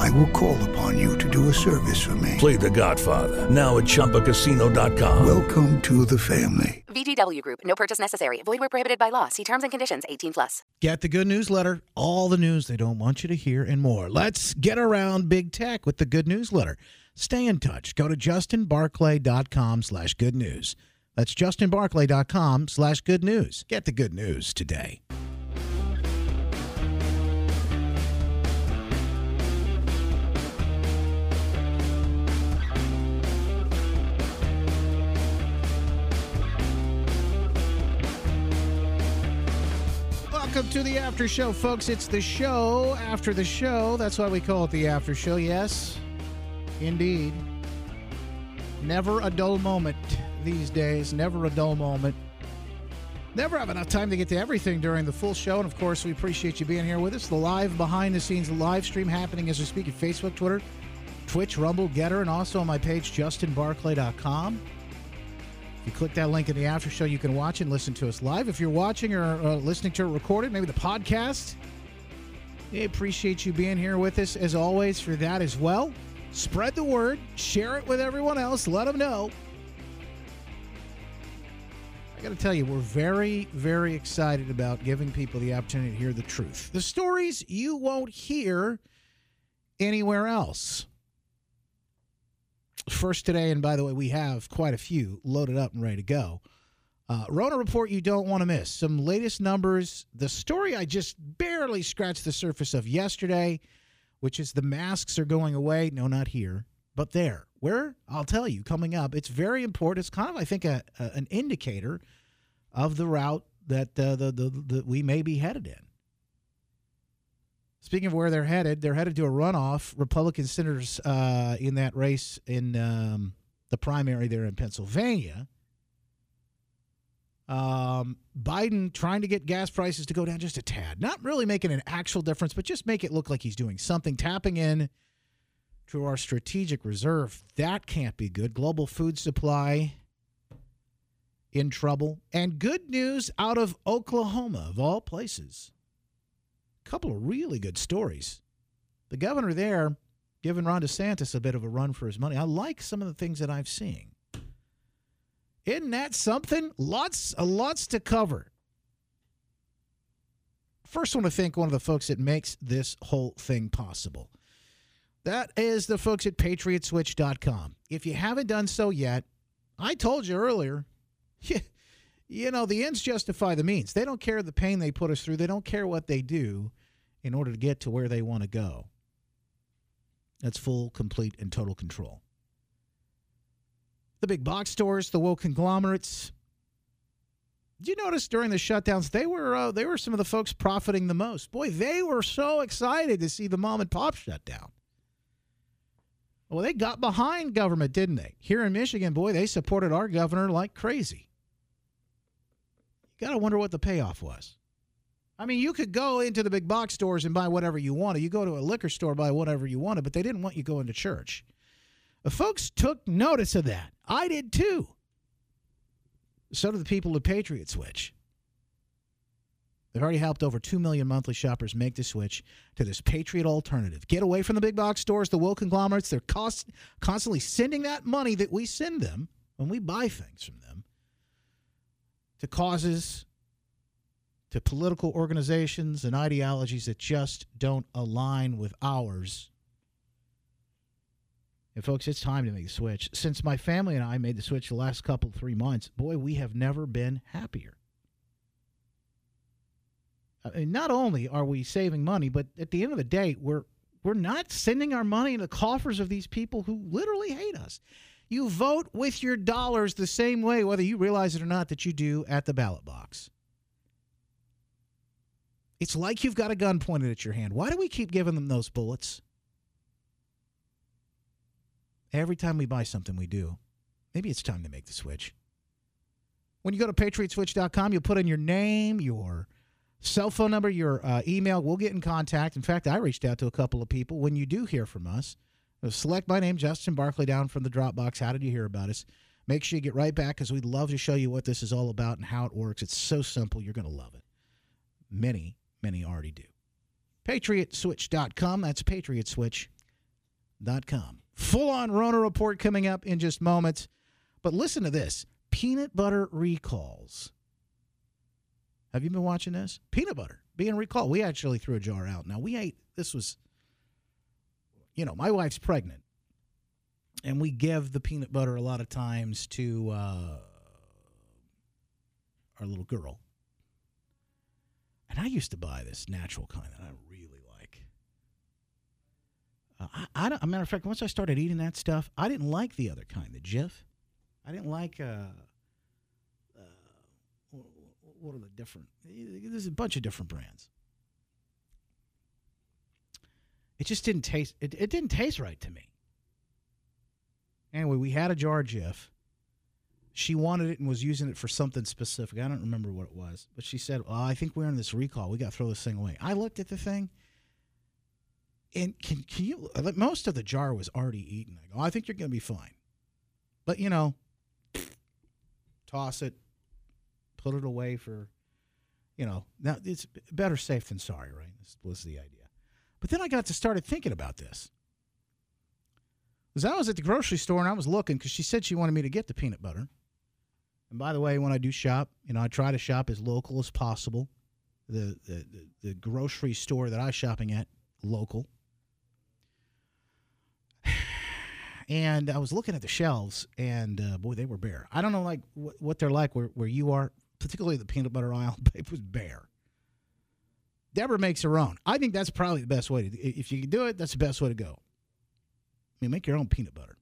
I will call upon you to do a service for me. Play The Godfather now at ChumbaCasino.com. Welcome to the family. VGW Group. No purchase necessary. Void where prohibited by law. See terms and conditions. 18 plus. Get the good newsletter, all the news they don't want you to hear, and more. Let's get around big tech with the good newsletter. Stay in touch. Go to justinbarclay.com slash good news. That's justinbarclay.com slash good news. Get the good news today. Welcome to the after show, folks. It's the show after the show. That's why we call it the after show. Yes, indeed. Never a dull moment these days. Never a dull moment. Never have enough time to get to everything during the full show. And of course, we appreciate you being here with us. The live behind the scenes live stream happening as we speak at Facebook, Twitter, Twitch, Rumble, Gettr, and also on my page, justinbarclay.com. If you click that link in the after show, you can watch and listen to us live. If you're watching or uh, listening to it recorded, maybe the podcast, we appreciate you being here with us as always for that as well. Spread the word, share it with everyone else, let them know. I got to tell you, we're very, very excited about giving people the opportunity to hear the truth. The stories you won't hear anywhere else first today, and by the way, we have quite a few loaded up and ready to go. Uh, Rona report you don't want to miss. Some latest numbers. The story I just barely scratched the surface of yesterday, which is the masks are going away. No, not here, but there. Where? I'll tell you coming up. It's very important. It's kind of, I think, a, a an indicator of the route that uh, the, the, the we may be headed in. Speaking of where they're headed, they're headed to a runoff. Republican senators uh, in that race in um, the primary there in Pennsylvania. Um, Biden trying to get gas prices to go down just a tad. Not really making an actual difference, but just make it look like he's doing something, tapping in to our strategic reserve. That can't be good. Global food supply in trouble. And good news out of Oklahoma, of all places couple of really good stories. The governor there giving Ron DeSantis a bit of a run for his money. I like some of the things that I've seen. Isn't that something? Lots, lots to cover. First, I want to thank one of the folks that makes this whole thing possible. That is the folks at patriotswitch.com. If you haven't done so yet, I told you earlier, you know, the ends justify the means. They don't care the pain they put us through, they don't care what they do in order to get to where they want to go. That's full, complete, and total control. The big box stores, the woke conglomerates. Did you notice during the shutdowns they were uh, they were some of the folks profiting the most? Boy, they were so excited to see the mom and pop shut down. Well, they got behind government, didn't they? Here in Michigan, boy, they supported our governor like crazy. You got to wonder what the payoff was. I mean, you could go into the big box stores and buy whatever you wanted. You go to a liquor store, buy whatever you wanted, but they didn't want you going to church. The folks took notice of that. I did too. So did the people at Patriot Switch. They've already helped over 2 million monthly shoppers make the switch to this Patriot alternative. Get away from the big box stores, the woke conglomerates. They're cost, constantly sending that money that we send them when we buy things from them to causes to political organizations and ideologies that just don't align with ours. And folks, it's time to make the switch. Since my family and I made the switch the last couple three months, boy, we have never been happier. I mean, not only are we saving money, but at the end of the day, we're we're not sending our money in the coffers of these people who literally hate us. You vote with your dollars the same way, whether you realize it or not, that you do at the ballot box. It's like you've got a gun pointed at your hand. Why do we keep giving them those bullets? Every time we buy something, we do. Maybe it's time to make the switch. When you go to patriotswitch.com, you'll put in your name, your cell phone number, your uh, email. We'll get in contact. In fact, I reached out to a couple of people. When you do hear from us, select my name, Justin Barclay, down from the Dropbox. How did you hear about us? Make sure you get right back because we'd love to show you what this is all about and how it works. It's so simple. You're going to love it. Many, many already do. PatriotSwitch.com. That's PatriotSwitch.com. Full on Rona report coming up in just moments. But listen to this peanut butter recalls. Have you been watching this? Peanut butter being recalled. We actually threw a jar out. Now, we ate, this was, you know, my wife's pregnant. And we give the peanut butter a lot of times to uh, our little girl. And I used to buy this natural kind that I really like. Uh, I, I don't, a matter of fact, once I started eating that stuff, I didn't like the other kind, the Jif. I didn't like. Uh, uh, what are the different? There's a bunch of different brands. It just didn't taste. It, it didn't taste right to me. Anyway, we had a jar of Jif. She wanted it and was using it for something specific. I don't remember what it was, but she said, "Well, I think we're in this recall. We got to throw this thing away." I looked at the thing, and can can you? Uh, most of the jar was already eaten. I go, "I think you're going to be fine," but you know, toss it, put it away for, you know, now it's better safe than sorry, right? This was the idea. But then I got to started thinking about this. Because I was at the grocery store and I was looking because she said she wanted me to get the peanut butter. And by the way, when I do shop, you know, I try to shop as local as possible. The the, the, the grocery store that I'm shopping at, local. And I was looking at the shelves, and uh, boy, they were bare. I don't know, like wh- what they're like where, where you are, particularly the peanut butter aisle. It was bare. Deborah makes her own. I think that's probably the best way to. If you can do it, that's the best way to go. I mean, make your own peanut butter.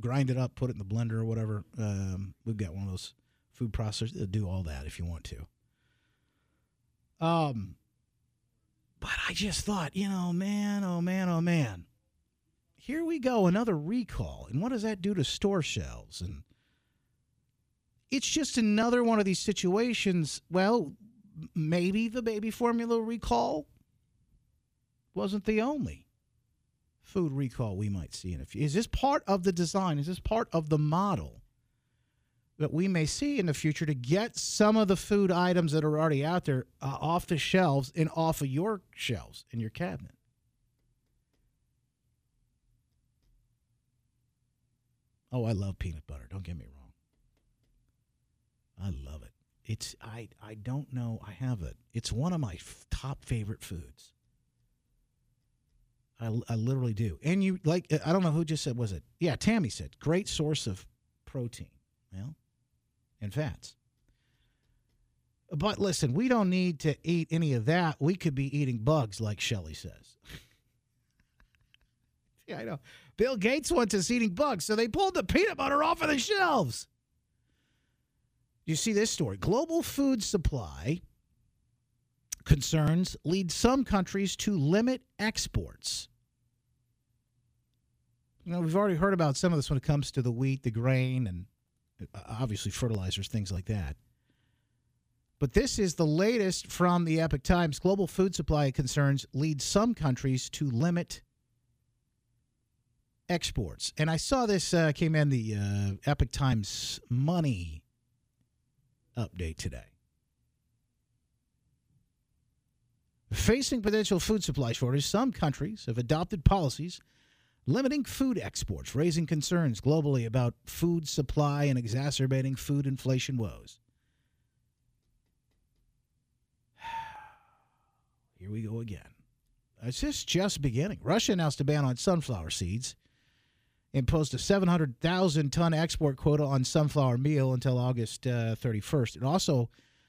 Grind it up, put it in the blender or whatever. Um, we've got one of those food processors do all that if you want to. Um, but I just thought, you know, man, oh man, oh man here we go, another recall. And what does that do to store shelves? And it's just another one of these situations. Well, maybe the baby formula recall wasn't the only food recall we might see in a few. Is this part of the design? Is this part of the model that we may see in the future to get some of the food items that are already out there uh, off the shelves and off of your shelves in your cabinet? Oh, I love peanut butter. Don't get me wrong. I love it. It's I I don't know. I have it. It's one of my f- top favorite foods. I, I literally do. And you like I don't know who just said was it? Yeah, Tammy said great source of protein. Well, and fats. But listen, we don't need to eat any of that. We could be eating bugs, like Shelly says. yeah, I know. Bill Gates wants us eating bugs, so they pulled the peanut butter off of the shelves. You see this story. Global food supply concerns lead some countries to limit exports. You know, we've already heard about some of this when it comes to the wheat, the grain, and uh, obviously fertilizers, things like that. But this is the latest from the Epoch Times. Global food supply concerns lead some countries to limit exports. And I saw this uh, came in the uh, Epoch Times money update today. Facing potential food supply shortage, some countries have adopted policies limiting food exports, raising concerns globally about food supply and exacerbating food inflation woes. Here we go again. It's just just beginning. Russia announced a ban on sunflower seeds imposed a 700,000 ton export quota on sunflower meal until August uh, 31st. It also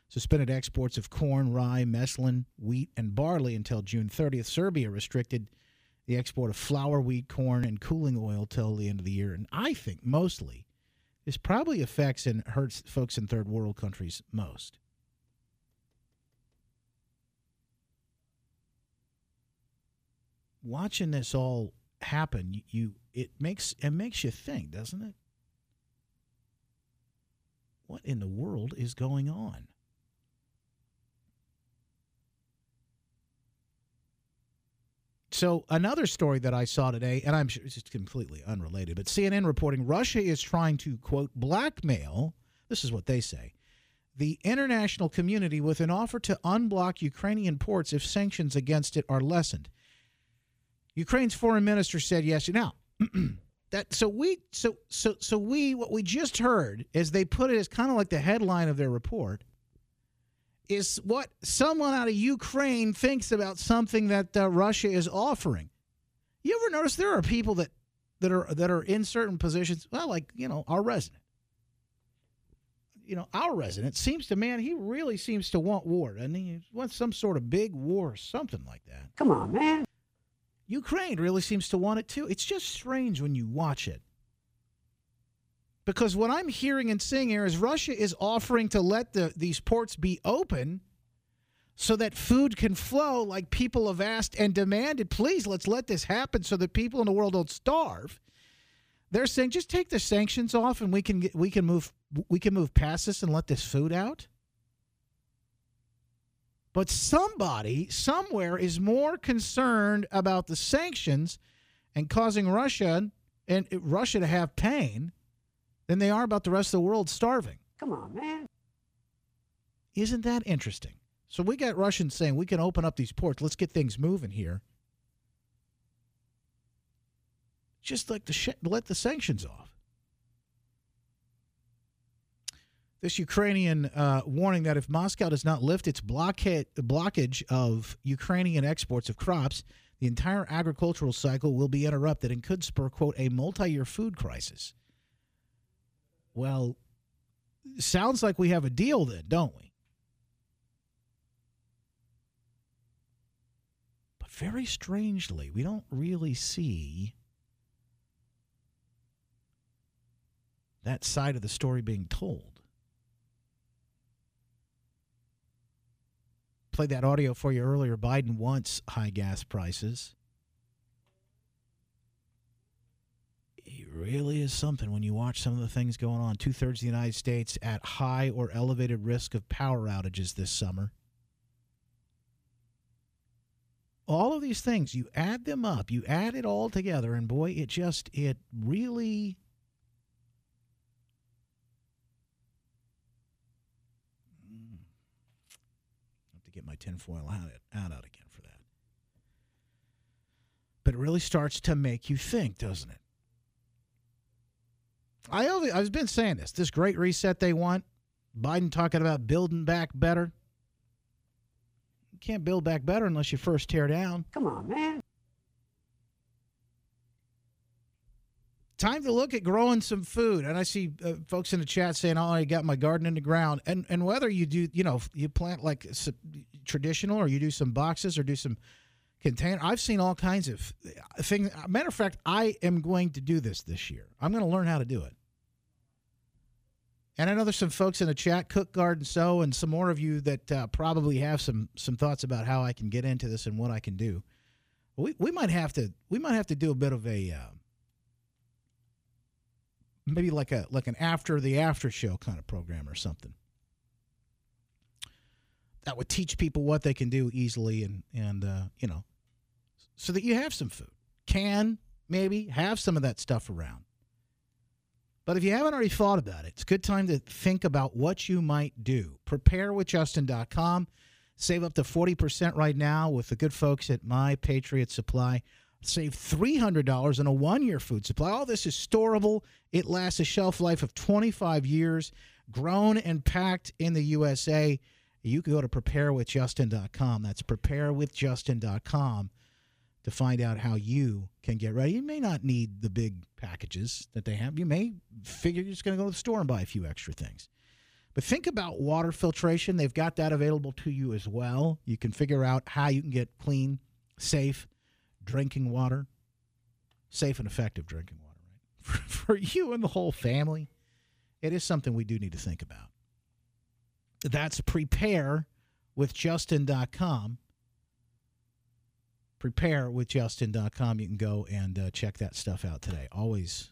suspended exports of corn, rye, meslin, wheat, and barley until June 30th. Serbia restricted the export of flour, wheat, corn, and cooling oil till the end of the year. And I think mostly this probably affects and hurts folks in third world countries most. Watching this all happen, you it makes it makes you think, doesn't it? What in the world is going on? So another story that I saw today, and I'm sure it's completely unrelated, but CNN reporting Russia is trying to quote blackmail. This is what they say. The international community with an offer to unblock Ukrainian ports if sanctions against it are lessened. Ukraine's foreign minister said yes. Now, that so we so so so we what we just heard is they put it as kind of like the headline of their report is what someone out of Ukraine thinks about something that uh, Russia is offering. You ever notice there are people that that are that are in certain positions, well, like you know our resident. You know, our resident seems to man, he really seems to want war, and he wants some sort of big war, or something like that. Come on, man. Ukraine really seems to want it too. It's just strange when you watch it. Because what I'm hearing and seeing here is Russia is offering to let the, these ports be open so that food can flow like people have asked and demanded. Please, let's let this happen so that people in the world don't starve. They're saying just take the sanctions off and we can get, we can move we can move past this and let this food out. But somebody somewhere is more concerned about the sanctions and causing Russia and Russia to have pain than they are about the rest of the world starving. Come on, man. Isn't that interesting? So we got Russians saying we can open up these ports. Let's get things moving here. Just like the sh- let the sanctions off. This Ukrainian uh, warning that if Moscow does not lift its blockade, blockage of Ukrainian exports of crops, the entire agricultural cycle will be interrupted and could spur, quote, a multi year food crisis. Well, sounds like we have a deal then, don't we? But very strangely, we don't really see that side of the story being told. Played that audio for you earlier. Biden wants high gas prices. Really is something when you watch some of the things going on. Two thirds of the United States at high or elevated risk of power outages this summer. All of these things, you add them up, you add it all together, and boy, it just, it really. Mm. have to get my tinfoil hat out, out again for that. But it really starts to make you think, doesn't it? I always, I've been saying this. This great reset they want, Biden talking about building back better. You can't build back better unless you first tear down. Come on, man. Time to look at growing some food. And I see uh, folks in the chat saying, "Oh, I got my garden in the ground." And and whether you do, you know, you plant like traditional, or you do some boxes, or do some container. I've seen all kinds of things. Matter of fact, I am going to do this this year. I'm going to learn how to do it. And I know there's some folks in the chat, Cook Garden So, and some more of you that uh, probably have some some thoughts about how I can get into this and what I can do. We we might have to we might have to do a bit of a uh, maybe like a like an after the after show kind of program or something. That would teach people what they can do easily and and uh, you know so that you have some food. Can maybe have some of that stuff around but if you haven't already thought about it it's a good time to think about what you might do. Preparewithjustin.com save up to 40% right now with the good folks at my patriot supply. Save $300 on a one-year food supply. All this is storable. It lasts a shelf life of 25 years grown and packed in the usa you can go to preparewithjustin.com. That's preparewithjustin.com to find out how you can get ready. You may not need the big packages that they have. You may figure you're just going to go to the store and buy a few extra things. But think about water filtration. They've got that available to you as well. You can figure out how you can get clean, safe drinking water, safe and effective drinking water, right? For, for you and the whole family. It is something we do need to think about. That's preparewithjustin.com. Preparewithjustin.com. You can go and uh, check that stuff out today. Always,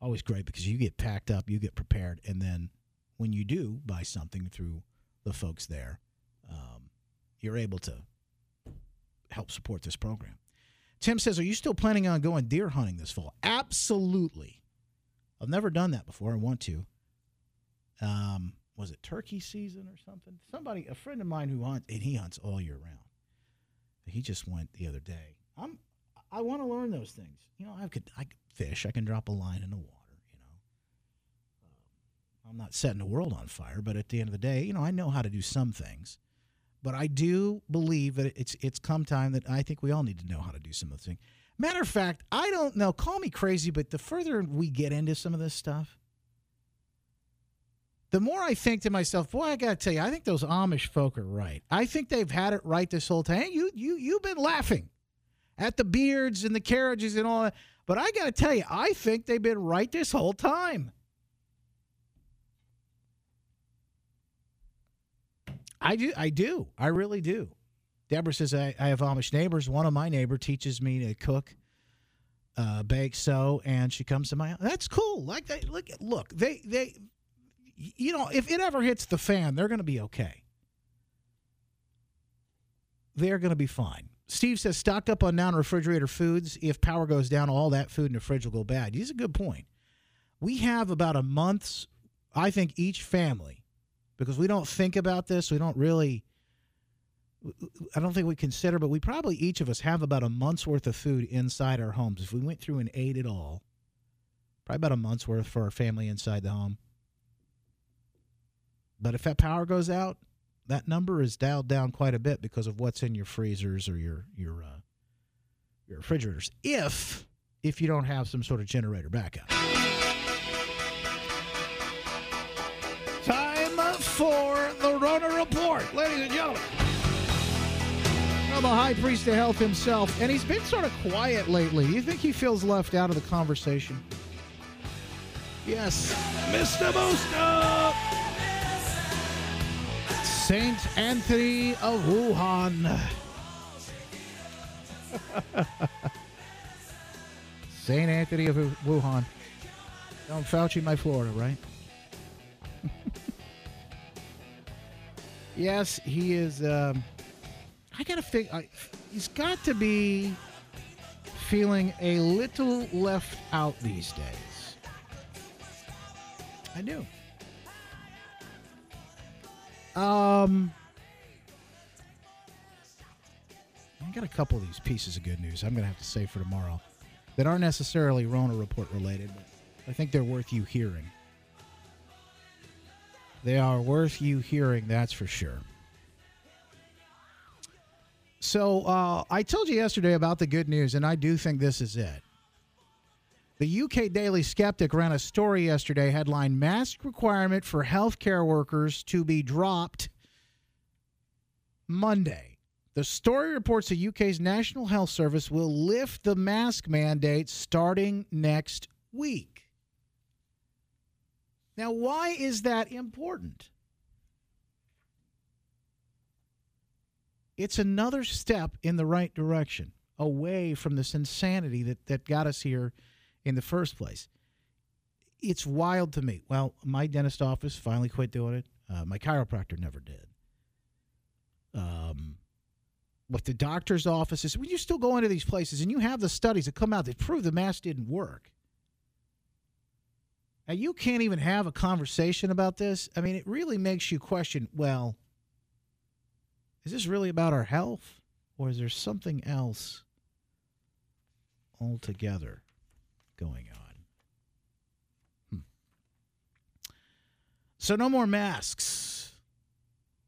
always great because you get packed up, you get prepared, and then when you do buy something through the folks there, um, you're able to help support this program. Tim says, Are you still planning on going deer hunting this fall? Absolutely. I've never done that before. I want to. Um, was it turkey season or something? Somebody, a friend of mine who hunts, and he hunts all year round. He just went the other day. I'm, I want to learn those things. You know, I could, I could fish. I can drop a line in the water. You know, um, I'm not setting the world on fire, but at the end of the day, you know, I know how to do some things. But I do believe that it's it's come time that I think we all need to know how to do some of the things. Matter of fact, I don't know. Call me crazy, but the further we get into some of this stuff, the more I think to myself, boy, I got to tell you, I think those Amish folk are right. I think they've had it right this whole time. You you you've been laughing at the beards and the carriages and all that, but I got to tell you, I think they've been right this whole time. I do. I do. I really do. Deborah says I, I have Amish neighbors. One of my neighbor teaches me to cook, uh, bake, sew, and she comes to my house. That's cool. Like they look. Look, they they, you know, if it ever hits the fan, they're going to be okay. They're going to be fine. Steve says stocked up on non-refrigerator foods. If power goes down, all that food in the fridge will go bad. He's a good point. We have about a month's, I think, each family because we don't think about this. We don't really, I don't think we consider, but we probably each of us have about a month's worth of food inside our homes. If we went through and ate it all, probably about a month's worth for our family inside the home. But if that power goes out, that number is dialed down quite a bit because of what's in your freezers or your your uh, your refrigerators. If if you don't have some sort of generator backup. Time for the Rona Report, ladies and gentlemen. Well, the High Priest of Health himself, and he's been sort of quiet lately. You think he feels left out of the conversation? Yes, Mr. Booster! Saint Anthony of Wuhan. St. Anthony of Wuhan. Don't Fauci, my Florida, right? Yes, he is. Um, I gotta think. he's got to be feeling a little left out these days. I do. Um, I got a couple of these pieces of good news I'm gonna have to say for tomorrow that aren't necessarily Rona report related, but I think they're worth you hearing. They are worth you hearing, that's for sure. So uh, I told you yesterday about the good news, and I do think this is it. The UK Daily Skeptic ran a story yesterday headline Mask requirement for healthcare workers to be dropped Monday. The story reports the UK's National Health Service will lift the mask mandate starting next week. Now, why is that important? It's another step in the right direction, away from this insanity that, that got us here in the first place. It's wild to me. Well, my dentist office finally quit doing it. Uh, my chiropractor never did. Um, the doctor's offices, when you still go into these places and you have the studies that come out that prove the mask didn't work, now, you can't even have a conversation about this. I mean, it really makes you question well, is this really about our health, or is there something else altogether going on? Hmm. So, no more masks.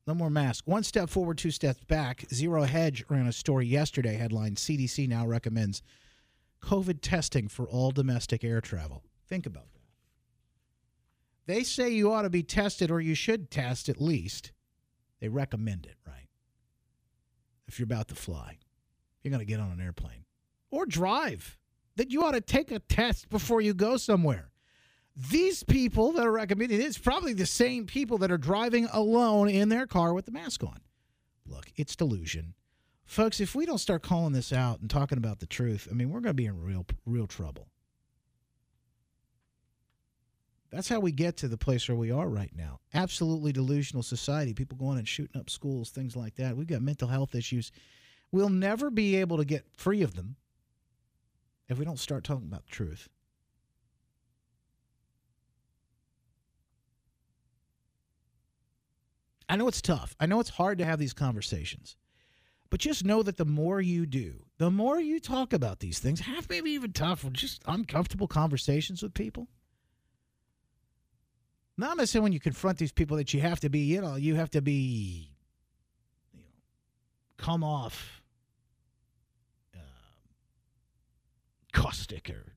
No more masks. One step forward, two steps back. Zero Hedge ran a story yesterday. Headline CDC now recommends COVID testing for all domestic air travel. Think about that. They say you ought to be tested or you should test at least. They recommend it, right? If you're about to fly, you're going to get on an airplane or drive, that you ought to take a test before you go somewhere. These people that are recommending it's probably the same people that are driving alone in their car with the mask on. Look, it's delusion. Folks, if we don't start calling this out and talking about the truth, I mean, we're going to be in real real trouble. That's how we get to the place where we are right now. Absolutely delusional society. People going and shooting up schools, things like that. We've got mental health issues. We'll never be able to get free of them if we don't start talking about the truth. I know it's tough. I know it's hard to have these conversations. But just know that the more you do, the more you talk about these things, have maybe even tough or just uncomfortable conversations with people. Now, I'm not saying when you confront these people that you have to be, you know, you have to be, you know, come off caustic or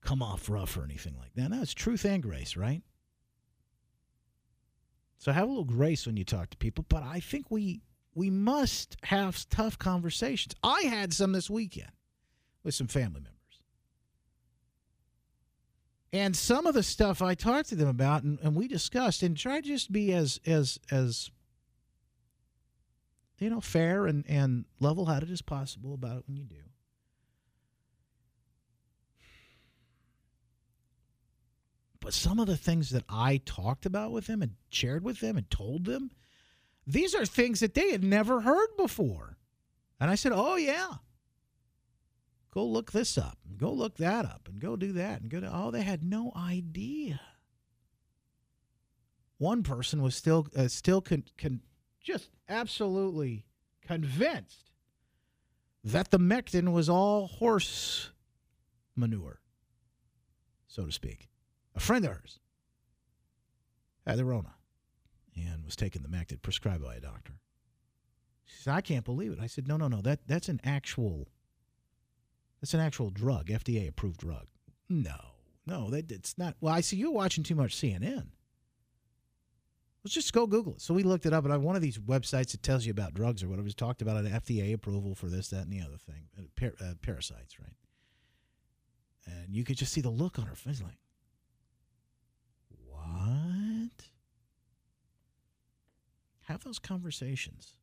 come off rough or anything like that. No, it's truth and grace, right? So have a little grace when you talk to people. But I think we we must have tough conversations. I had some this weekend with some family members. And some of the stuff I talked to them about and, and we discussed and tried to just be as as as you know, fair and, and level headed as possible about it when you do. But some of the things that I talked about with them and shared with them and told them, these are things that they had never heard before. And I said, Oh, yeah. Go look this up and go look that up and go do that and go to. Oh, they had no idea. One person was still uh, still con, con, just absolutely convinced that the Mectin was all horse manure, so to speak. A friend of hers had the Rona and was taking the Mectin prescribed by a doctor. She said, I can't believe it. I said, no, no, no. That that's an actual that's an actual drug, FDA approved drug. No, no, that it's not. Well, I see you're watching too much CNN. Let's just go Google it. So we looked it up, and on one of these websites that tells you about drugs or whatever, it's talked about an FDA approval for this, that, and the other thing, uh, par- uh, parasites, right? And you could just see the look on her face, like, Have those conversations.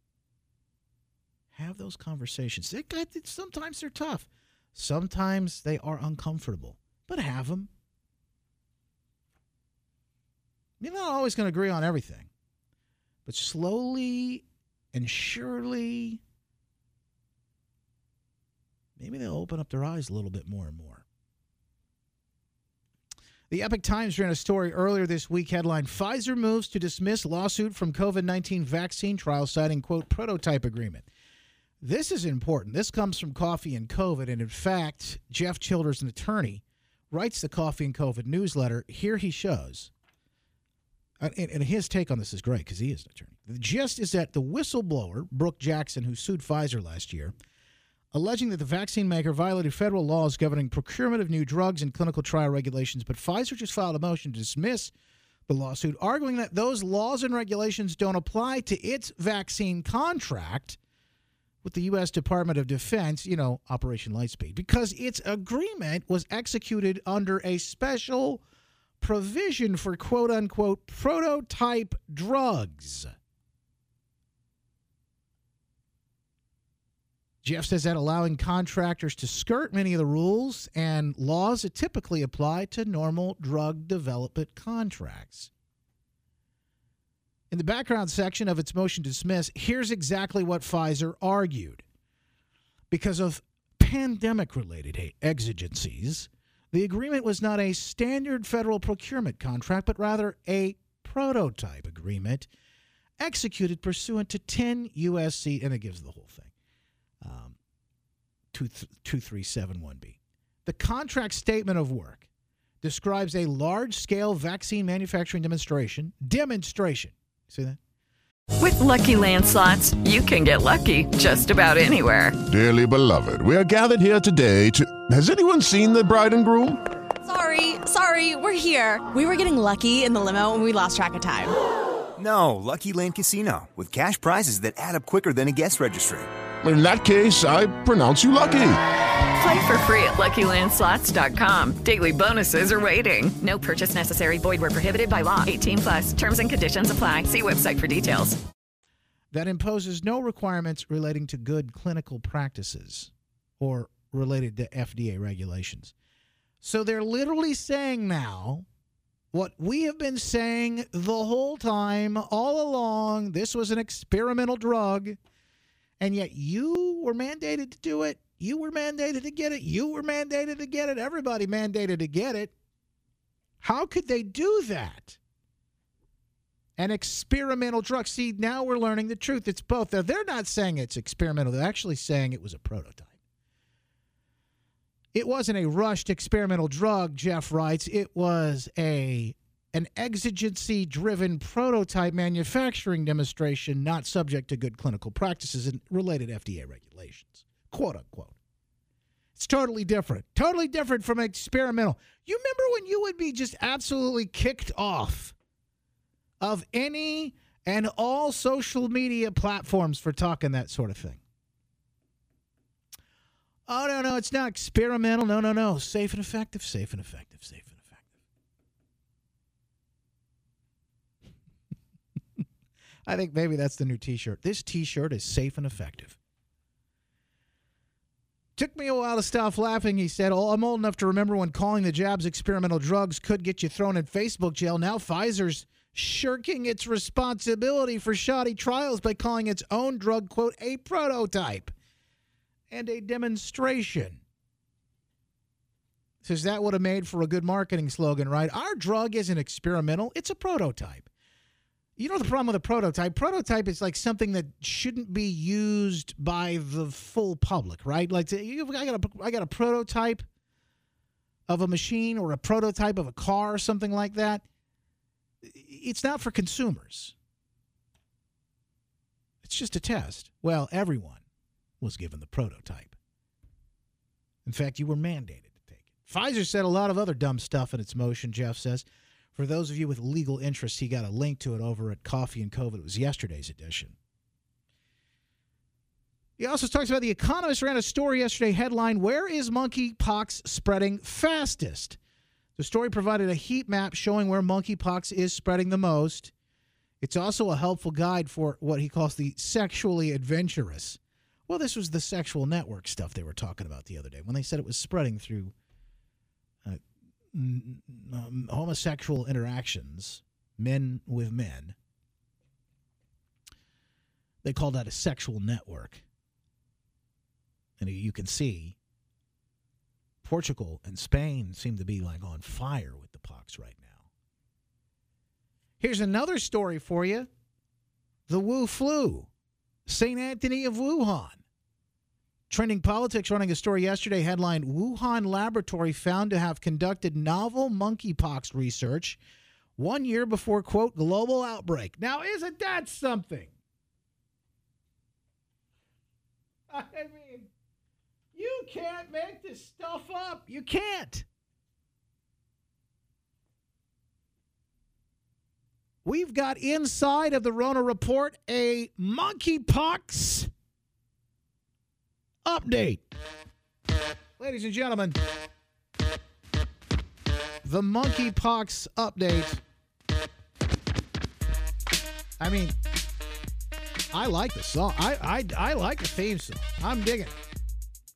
Have those conversations. Sometimes they're tough. Sometimes they are uncomfortable, but have them. You're not always going to agree on everything, but slowly and surely, maybe they'll open up their eyes a little bit more and more. The Epoch Times ran a story earlier this week headline Pfizer moves to dismiss lawsuit from COVID 19 vaccine trial, citing, quote, prototype agreement. This is important. This comes from Coffee and COVID. And in fact, Jeff Childers, an attorney, writes the Coffee and COVID newsletter. Here he shows. And, and his take on this is great because he is an attorney. The gist is that the whistleblower, Brook Jackson, who sued Pfizer last year, alleging that the vaccine maker violated federal laws governing procurement of new drugs and clinical trial regulations. But Pfizer just filed a motion to dismiss the lawsuit, arguing that those laws and regulations don't apply to its vaccine contract with the U.S. Department of Defense, you know, Operation Lightspeed, because its agreement was executed under a special provision for quote unquote prototype drugs. Jeff says that allowing contractors to skirt many of the rules and laws that typically apply to normal drug development contracts. In the background section of its motion to dismiss, here's exactly what Pfizer argued. Because of pandemic related exigencies, the agreement was not a standard federal procurement contract, but rather a prototype agreement executed pursuant to 10 USC, and it gives the whole thing 2371B. The contract statement of work describes a large scale vaccine manufacturing demonstration. Demonstration. See that? With LuckyLand Slots, you can get lucky just about anywhere. Dearly beloved, we are gathered here today to. Has anyone seen the bride and groom? Sorry, sorry, we're here. We were getting lucky in the limo and we lost track of time. No, Lucky Land Casino, with cash prizes that add up quicker than a guest registry in that case, I pronounce you lucky. Play for free at LuckyLandSlots.com. Daily bonuses are waiting. No purchase necessary. Void were prohibited by law. 18 plus. Terms and conditions apply. See website for details. That imposes no requirements relating to good clinical practices or related to FDA regulations. So they're literally saying now what we have been saying the whole time, all along. This was an experimental drug, and yet you were mandated to do it. You were mandated to get it. You were mandated to get it. Everybody mandated to get it. How could they do that? An experimental drug. See, now we're learning the truth. It's both. Now, they're not saying it's experimental, they're actually saying it was a prototype. It wasn't a rushed experimental drug, Jeff writes. It was a an exigency driven prototype manufacturing demonstration not subject to good clinical practices and related FDA regulations. Quote unquote. It's totally different. Totally different from experimental. You remember when you would be just absolutely kicked off of any and all social media platforms for talking that sort of thing? Oh, no, no, it's not experimental. No, no, no. Safe and effective, safe and effective, safe and effective. I think maybe that's the new t shirt. This t shirt is safe and effective. Took me a while to stop laughing, he said. Oh, I'm old enough to remember when calling the jabs experimental drugs could get you thrown in Facebook jail. Now Pfizer's shirking its responsibility for shoddy trials by calling its own drug, quote, a prototype and a demonstration. Says that would have made for a good marketing slogan, right? Our drug isn't experimental, it's a prototype. You know the problem with a prototype? Prototype is like something that shouldn't be used by the full public, right? Like I got a I got a prototype of a machine or a prototype of a car or something like that. It's not for consumers. It's just a test. Well, everyone was given the prototype. In fact, you were mandated to take it. Pfizer said a lot of other dumb stuff in its motion, Jeff says. For those of you with legal interest, he got a link to it over at Coffee and COVID. It was yesterday's edition. He also talks about the Economist ran a story yesterday headline Where is monkeypox spreading fastest? The story provided a heat map showing where monkeypox is spreading the most. It's also a helpful guide for what he calls the sexually adventurous. Well, this was the sexual network stuff they were talking about the other day when they said it was spreading through um, homosexual interactions, men with men. They call that a sexual network. And you can see Portugal and Spain seem to be like on fire with the pox right now. Here's another story for you the Wu flu, St. Anthony of Wuhan. Trending Politics running a story yesterday headlined Wuhan laboratory found to have conducted novel monkeypox research one year before, quote, global outbreak. Now, isn't that something? I mean, you can't make this stuff up. You can't. We've got inside of the Rona report a monkeypox update. Ladies and gentlemen, the monkeypox update. I mean, I like the song. I I, I like the theme song. I'm digging it.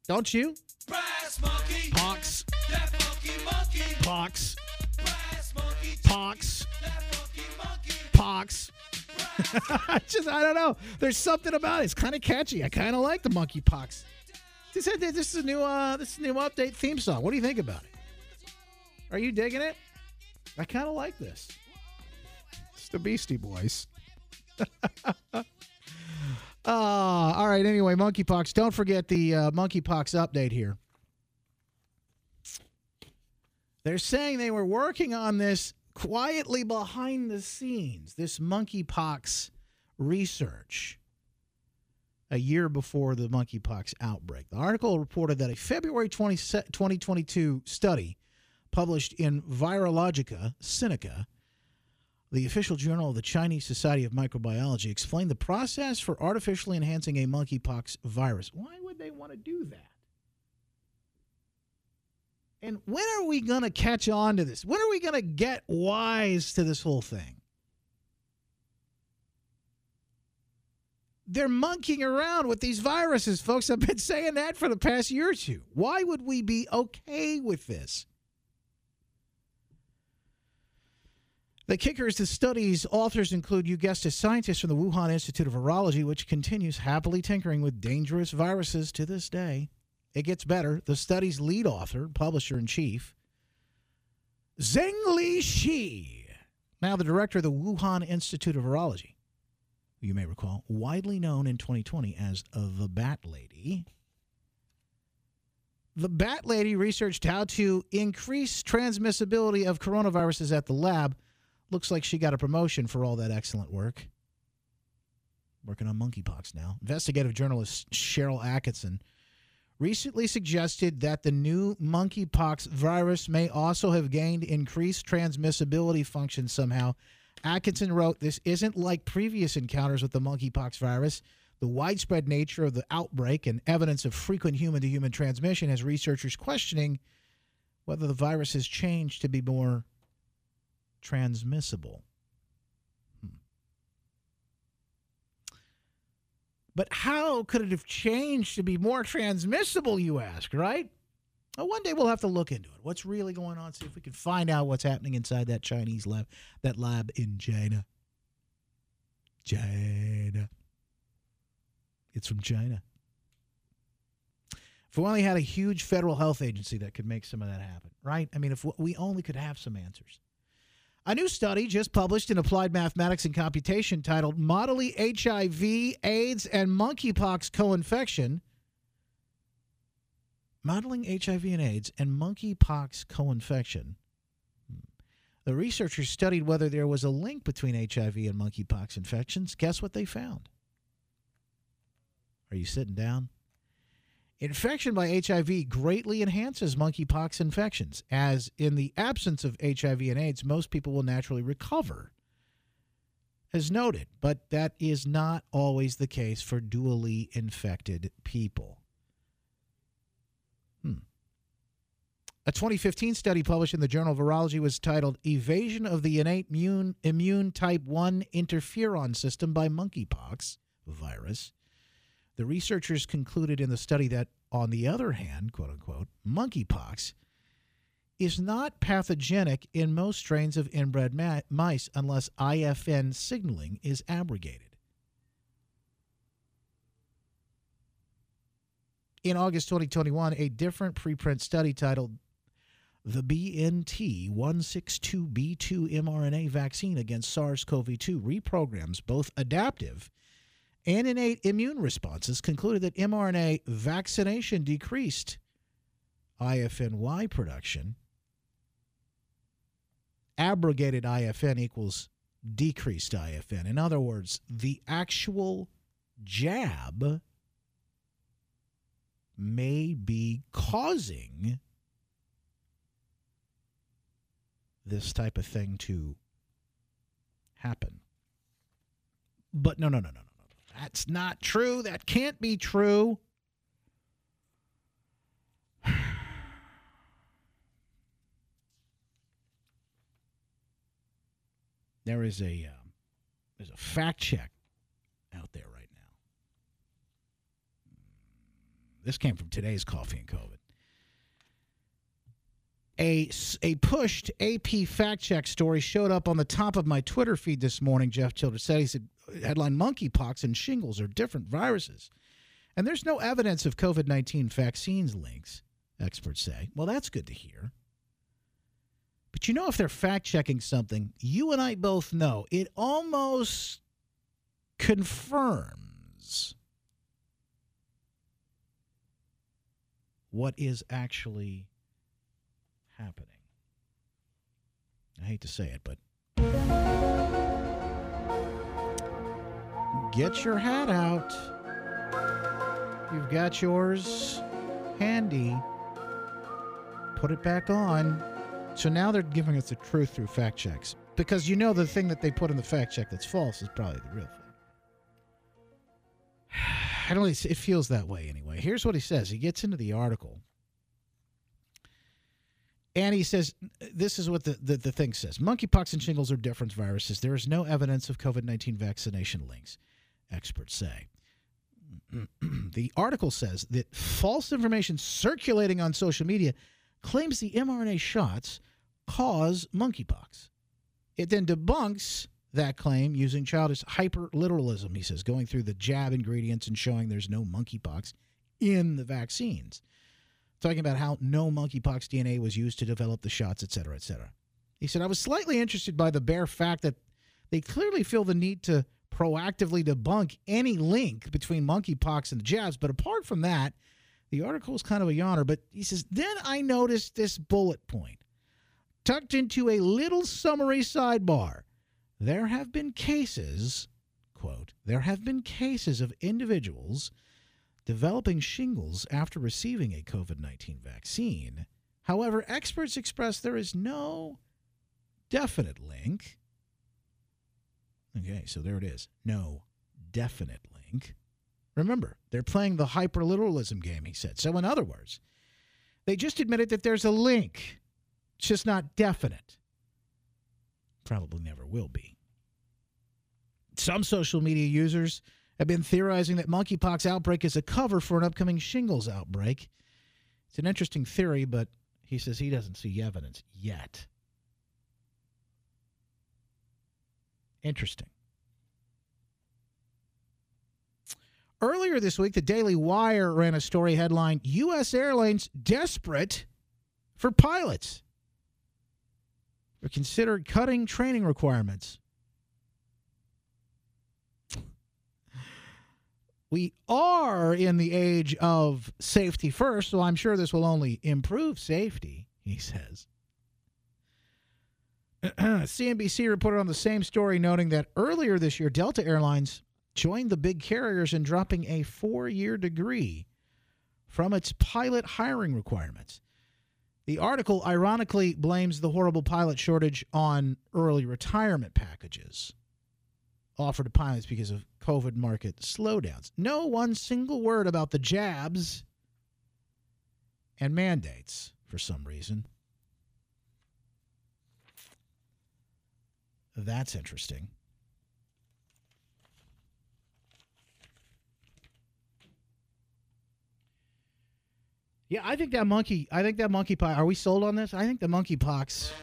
Don't you? monkey. Pox. That monkey monkey. Pox. monkey. Pox. That monkey monkey. Pox. I just I don't know. There's something about it. It's kind of catchy. I kind of like the monkeypox. This, this is a new uh, this is a new update theme song. What do you think about it? Are you digging it? I kind of like this. It's the Beastie Boys. uh, all right. Anyway, monkeypox. Don't forget the uh, monkeypox update here. They're saying they were working on this quietly behind the scenes. This monkeypox research a year before the monkeypox outbreak. The article reported that a February 20, 2022 study published in Virologica Sinica, the official journal of the Chinese Society of Microbiology, explained the process for artificially enhancing a monkeypox virus. Why would they want to do that? And when are we going to catch on to this? When are we going to get wise to this whole thing? They're monkeying around with these viruses, folks. I've been saying that for the past year or two. Why would we be okay with this? The kicker is the study's authors include, you guessed it, scientists from the Wuhan Institute of Virology, which continues happily tinkering with dangerous viruses to this day. It gets better. The study's lead author, publisher in chief, Zhengli Shi, now the director of the Wuhan Institute of Virology, you may recall, widely known in 2020 as the Bat Lady. The Bat Lady researched how to increase transmissibility of coronaviruses at the lab. Looks like she got a promotion for all that excellent work. Working on monkeypox now. Investigative journalist Sharyl Attkisson recently suggested that the new monkeypox virus may also have gained increased transmissibility function somehow. Attkisson wrote, This isn't like previous encounters with the monkeypox virus. The widespread nature of the outbreak and evidence of frequent human to human transmission has researchers questioning whether the virus has changed to be more transmissible. Hmm. But how could it have changed to be more transmissible, you ask, right? One day we'll have to look into it. What's really going on? See if we can find out what's happening inside that Chinese lab, that lab in China. China. It's from China. If we only had a huge federal health agency that could make some of that happen, right? I mean, if we only could have some answers. A new study just published in Applied Mathematics and Computation titled Modeling HIV, AIDS, and Monkeypox Co-Infection. Modeling HIV and AIDS and monkeypox co-infection. Hmm. The researchers studied whether there was a link between HIV and monkeypox infections. Guess what they found? Are you sitting down? Infection by HIV greatly enhances monkeypox infections, as in the absence of HIV and AIDS, most people will naturally recover, as noted, but that is not always the case for dually infected people. A 2015 study published in the Journal of Virology was titled Evasion of the Innate Immune, immune Type 1 Interferon System by Monkeypox Virus the researchers concluded in the study that, on the other hand, quote unquote, monkeypox is not pathogenic in most strains of inbred ma- mice unless IFN signaling is abrogated. In August 2021, a different preprint study titled The BNT 162B2 mRNA vaccine against SARS CoV 2 reprograms both adaptive and innate immune responses concluded that mRNA vaccination decreased IFNY production. Abrogated IFN equals decreased IFN. In other words, the actual jab may be causing this type of thing to happen. But no, no, no, no, no. No. That's not true. That can't be true. There is a um, there's a fact check out there right now. This came from today's Coffee and COVID. A, a pushed AP fact check story showed up on the top of my Twitter feed this morning. Jeff Childers said he said headline monkeypox and shingles are different viruses. And there's no evidence of COVID 19 vaccines links, experts say. Well, that's good to hear. But you know, if they're fact checking something, you and I both know it almost confirms what is actually happening. I hate to say it, but get your hat out. You've got yours handy. Put it back on. So now they're giving us the truth through fact checks. Because you know the thing that they put in the fact check that's false is probably the real thing. I don't it feels that way anyway. Here's what he says. He gets into the article. And he says, this is what the, the, the thing says monkeypox and shingles are different viruses. There is no evidence of COVID 19 vaccination links, experts say. the article says that false information circulating on social media claims the mRNA shots cause monkeypox. It then debunks that claim using childish hyper literalism, he says, going through the jab ingredients and showing there's no monkeypox in the vaccines. Talking about how no monkeypox DNA was used to develop the shots, et cetera, et cetera. He said, I was slightly interested by the bare fact that they clearly feel the need to proactively debunk any link between monkeypox and the jabs. But apart from that, the article is kind of a yawner. But he says, then I noticed this bullet point tucked into a little summary sidebar. There have been cases, quote, there have been cases of individuals developing shingles after receiving a COVID 19 vaccine. However, experts express there is no definite link. Okay, so there it is. No definite link. Remember, they're playing the hyperliteralism game, he said. So, in other words, they just admitted that there's a link. It's just not definite. Probably never will be. Some social media users have been theorizing that monkeypox outbreak is a cover for an upcoming shingles outbreak. It's an interesting theory, but he says he doesn't see evidence yet. Interesting. Earlier this week, the Daily Wire ran a story headline U.S. Airlines desperate for pilots. Or considered cutting training requirements. We are in the age of safety first, so I'm sure this will only improve safety, he says. CNBC reported on the same story, noting that earlier this year, Delta Airlines joined the big carriers in dropping a four year degree from its pilot hiring requirements. The article ironically blames the horrible pilot shortage on early retirement packages offered to pilots because of COVID market slowdowns. No one single word about the jabs and mandates for some reason. That's interesting. Yeah, I think that monkey. I think that monkey pie. Are we sold on this? I think the monkey pox.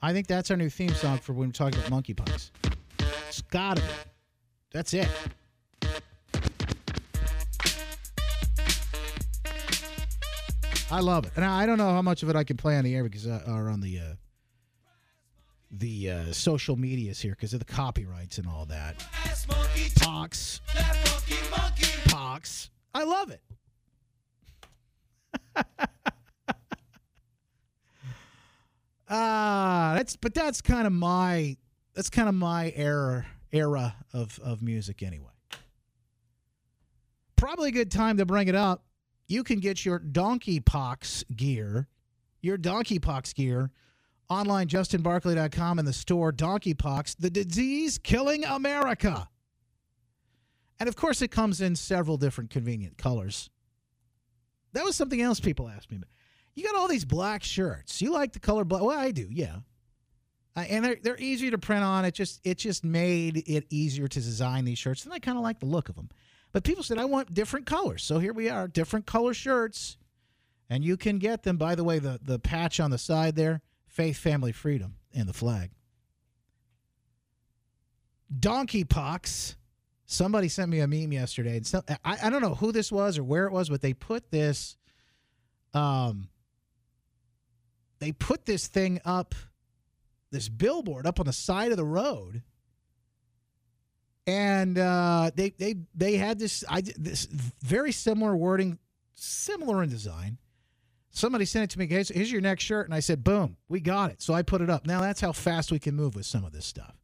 I think that's our new theme song for when we're talking about monkeypox. Gotta be. That's it. I love it, and I don't know how much of it I can play on the air because uh, or on the uh, the uh, social medias here because of the copyrights and all that. Pox, pox. I love it. Ah, that's but that's kind of my that's kind of my era era of of music anyway. Probably a good time to bring it up. You can get your donkey pox gear, your donkey pox gear online justinbarclay.com and the store donkey pox, the disease killing America. And of course it comes in several different convenient colors. That was something else people asked me. You got all these black shirts. You like the color black? Well, I do, yeah. Uh, and they're they're easier to print on. It just it just made it easier to design these shirts, and I kind of like the look of them. But people said I want different colors, so here we are, different color shirts, and you can get them. By the way, the the patch on the side there, faith, family, freedom, and the flag. Donkey pox. Somebody sent me a meme yesterday, and so, I I don't know who this was or where it was, but they put this. Um, they put this thing up, this billboard up on the side of the road, and uh, they they they had this I this very similar wording, similar in design. Somebody sent it to me. Here's, here's your next shirt, and I said, "Boom, we got it." So I put it up. Now that's how fast we can move with some of this stuff.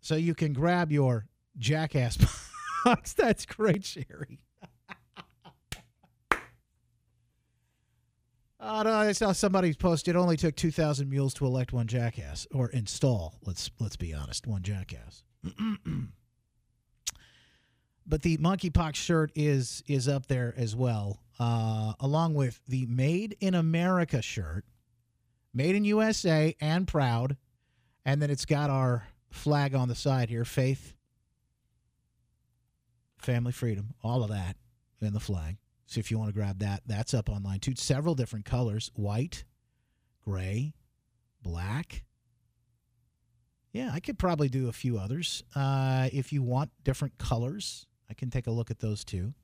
So you can grab your jackass box. That's great, Sherry. Oh, no, I saw somebody post it only took 2,000 mules to elect one jackass or install, let's let's be honest, one jackass. but the monkeypox shirt is is up there as well, uh, along with the Made in America shirt, Made in USA and proud, and then it's got our flag on the side here, faith, family, freedom, all of that in the flag. So if you want to grab that, that's up online too. Several different colors white, gray, black. Yeah, I could probably do a few others. Uh, if you want different colors, I can take a look at those too.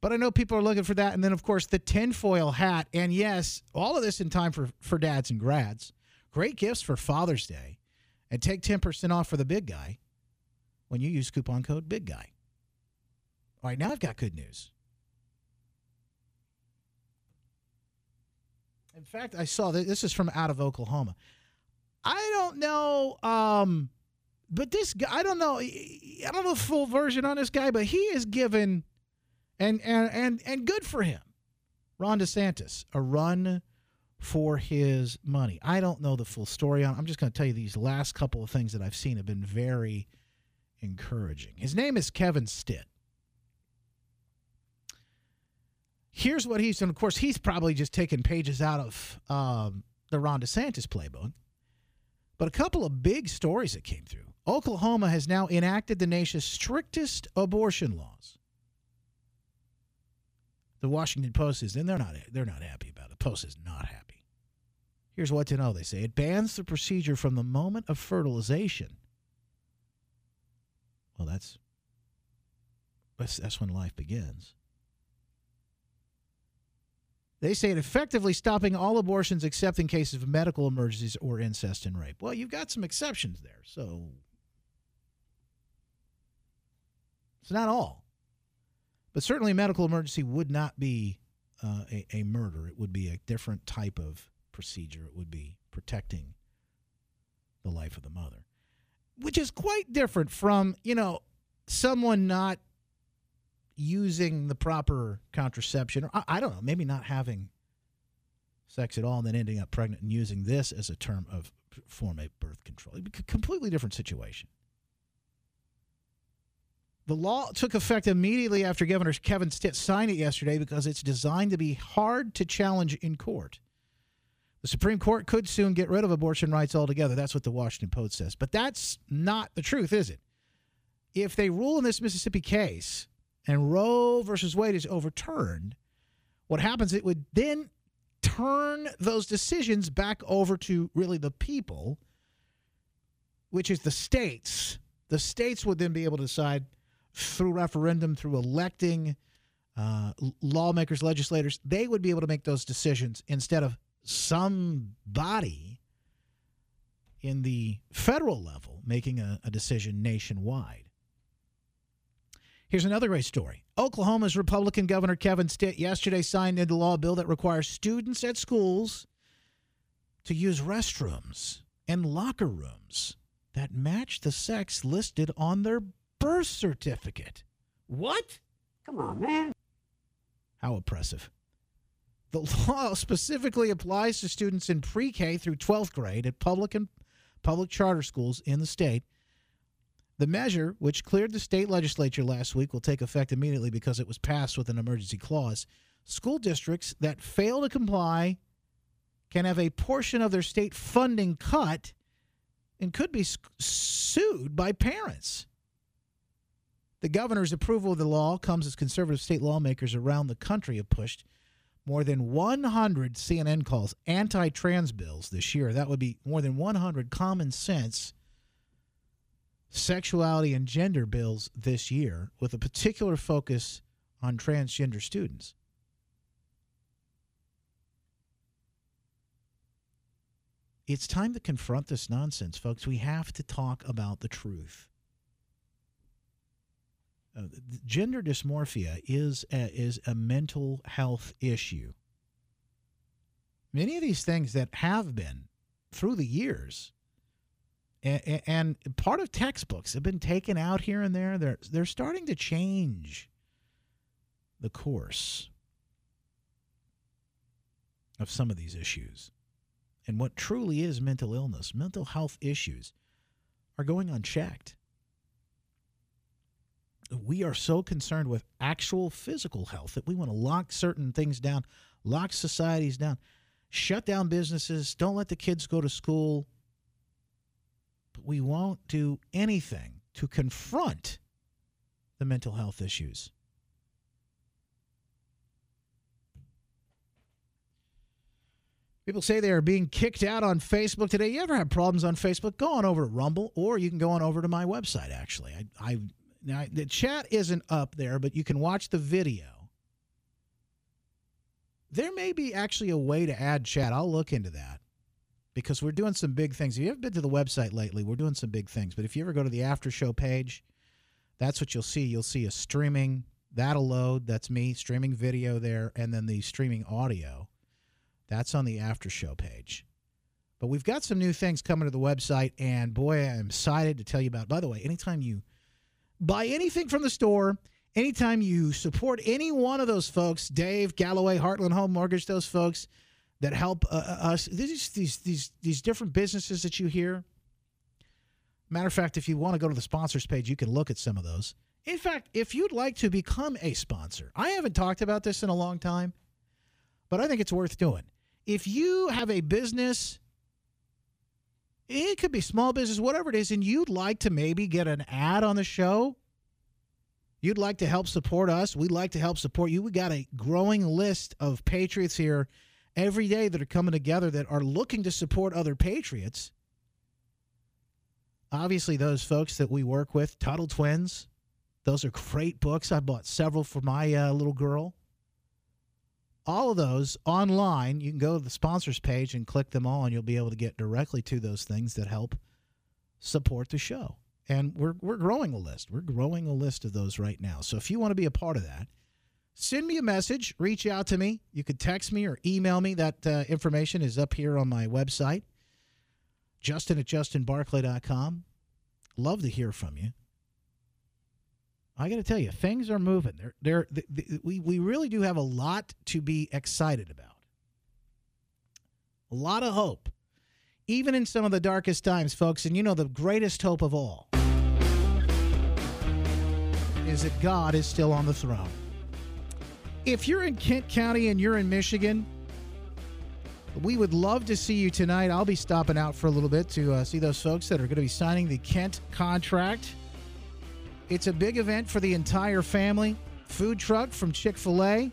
But I know people are looking for that. And then, of course, the tinfoil hat. And yes, all of this in time for, for dads and grads. Great gifts for Father's Day. And take 10% off for the big guy when you use coupon code Big Guy. All right, now I've got good news. In fact, I saw that this is from out of Oklahoma. I don't know, um, but this guy, I don't know, I don't know the full version on this guy, but he is given, and and and and good for him, Ron DeSantis, a run for his money. I don't know the full story on. I'm just going to tell you these last couple of things that I've seen have been very encouraging. His name is Kevin Stitt. Here's what he's done. Of course, he's probably just taken pages out of um, the Ron DeSantis playbook. But a couple of big stories that came through. Oklahoma has now enacted the nation's strictest abortion laws. The Washington Post is, and they're not they're not happy about it. The Post is not happy. Here's what to know. They say it bans the procedure from the moment of fertilization. Well, that's that's, that's when life begins. They say it effectively stopping all abortions except in cases of medical emergencies or incest and rape. Well, you've got some exceptions there, so it's not all. But certainly, a medical emergency would not be uh, a, a murder. It would be a different type of procedure. It would be protecting the life of the mother, which is quite different from, you know, someone not using the proper contraception, or I, I don't know, maybe not having sex at all and then ending up pregnant and using this as a term of form of birth control. A completely different situation. The law took effect immediately after Governor Kevin Stitt signed it yesterday because it's designed to be hard to challenge in court. The Supreme Court could soon get rid of abortion rights altogether. That's what the Washington Post says. But that's not the truth, is it? If they rule in this Mississippi case and Roe versus Wade is overturned, what happens, it would then turn those decisions back over to really the people, which is the states. The states would then be able to decide through referendum, through electing uh, lawmakers, legislators, they would be able to make those decisions instead of somebody in the federal level making a, a decision nationwide. Here's another great story. Oklahoma's Republican Governor Kevin Stitt yesterday signed into law a bill that requires students at schools to use restrooms and locker rooms that match the sex listed on their birth certificate. What? Come on, man. How oppressive. The law specifically applies to students in pre K through 12th grade at public and public charter schools in the state. The measure, which cleared the state legislature last week, will take effect immediately because it was passed with an emergency clause. School districts that fail to comply can have a portion of their state funding cut and could be sued by parents. The governor's approval of the law comes as conservative state lawmakers around the country have pushed more than 100 CNN calls anti trans bills this year. That would be more than 100 common sense sexuality and gender bills this year with a particular focus on transgender students. It's time to confront this nonsense, folks. We have to talk about the truth. Uh, gender dysmorphia is a, is a mental health issue. Many of these things that have been through the years and, and part of textbooks have been taken out here and there. They're they're starting to change the course of some of these issues. And what truly is mental illness, mental health issues, are going unchecked. We are so concerned with actual physical health that we want to lock certain things down, lock societies down, shut down businesses, don't let the kids go to school, we won't do anything to confront the mental health issues. People say they are being kicked out on Facebook today. You ever have problems on Facebook? Go on over to Rumble, or you can go on over to my website. Actually, I, I now the chat isn't up there, but you can watch the video. There may be actually a way to add chat. I'll look into that because we're doing some big things. If you haven't been to the website lately, we're doing some big things. But if you ever go to the after show page, that's what you'll see. You'll see a streaming that'll load. That's me streaming video there, and then the streaming audio. That's on the after show page. But we've got some new things coming to the website, and boy, I'm excited to tell you about. By the way, anytime you buy anything from the store, anytime you support any one of those folks, Dave, Galloway, Heartland Home Mortgage, those folks that help uh, us, these these these these different businesses that you hear. Matter of fact, if you want to go to the sponsors page, you can look at some of those. In fact, if you'd like to become a sponsor, I haven't talked about this in a long time, but I think it's worth doing. If you have a business, it could be small business, whatever it is, and you'd like to maybe get an ad on the show, you'd like to help support us, we'd like to help support you. We got a growing list of patriots here every day that are coming together that are looking to support other patriots. Obviously, those folks that we work with, Tuttle Twins, those are great books. I bought several for my uh, little girl. All of those online, you can go to the sponsors page and click them all, and you'll be able to get directly to those things that help support the show. And we're, we're growing a list. We're growing a list of those right now. So if you want to be a part of that, send me a message, reach out to me. You could text me or email me. That uh, information is up here on my website, justin at justinbarclay.com. Love to hear from you. I got to tell you, things are moving. They're, they're, they, we, we really do have a lot to be excited about. A lot of hope, even in some of the darkest times, folks. And you know, the greatest hope of all is that God is still on the throne. If you're in Kent County and you're in Michigan, we would love to see you tonight. I'll be stopping out for a little bit to uh, see those folks that are going to be signing the Kent contract. It's a big event for the entire family. Food truck from Chick fil A.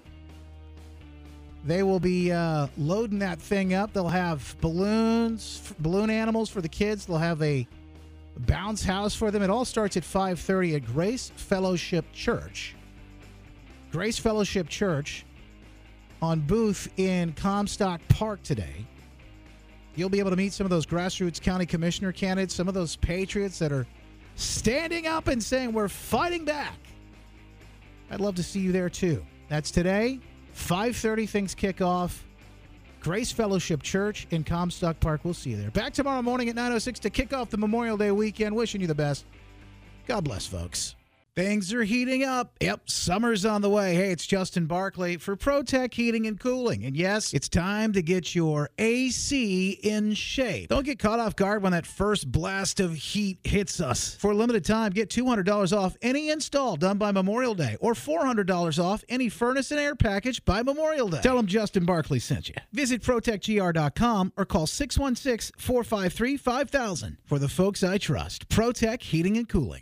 They will be uh, loading that thing up. They'll have balloons, balloon animals for the kids. They'll have a bounce house for them. It all starts at 5:30 at Grace Fellowship Church. Grace Fellowship Church on booth in Comstock Park today. You'll be able to meet some of those grassroots county commissioner candidates, some of those patriots that are standing up and saying we're fighting back. I'd love to see you there too. That's today, 5:30 things kick off. Grace Fellowship Church in Comstock Park. We'll see you there. Back tomorrow morning at 9:06 to kick off the Memorial Day weekend. Wishing you the best. God bless, folks. Things are heating up. Yep, summer's on the way. Hey, it's Justin Barclay for ProTech Heating and Cooling. And yes, it's time to get your AC in shape. Don't get caught off guard when that first blast of heat hits us. For a limited time, get $200 off any install done by Memorial Day or $400 off any furnace and air package by Memorial Day. Tell them Justin Barclay sent you. Visit ProtechGR.com or call 616 453 5000 for the folks I trust. ProTech Heating and Cooling.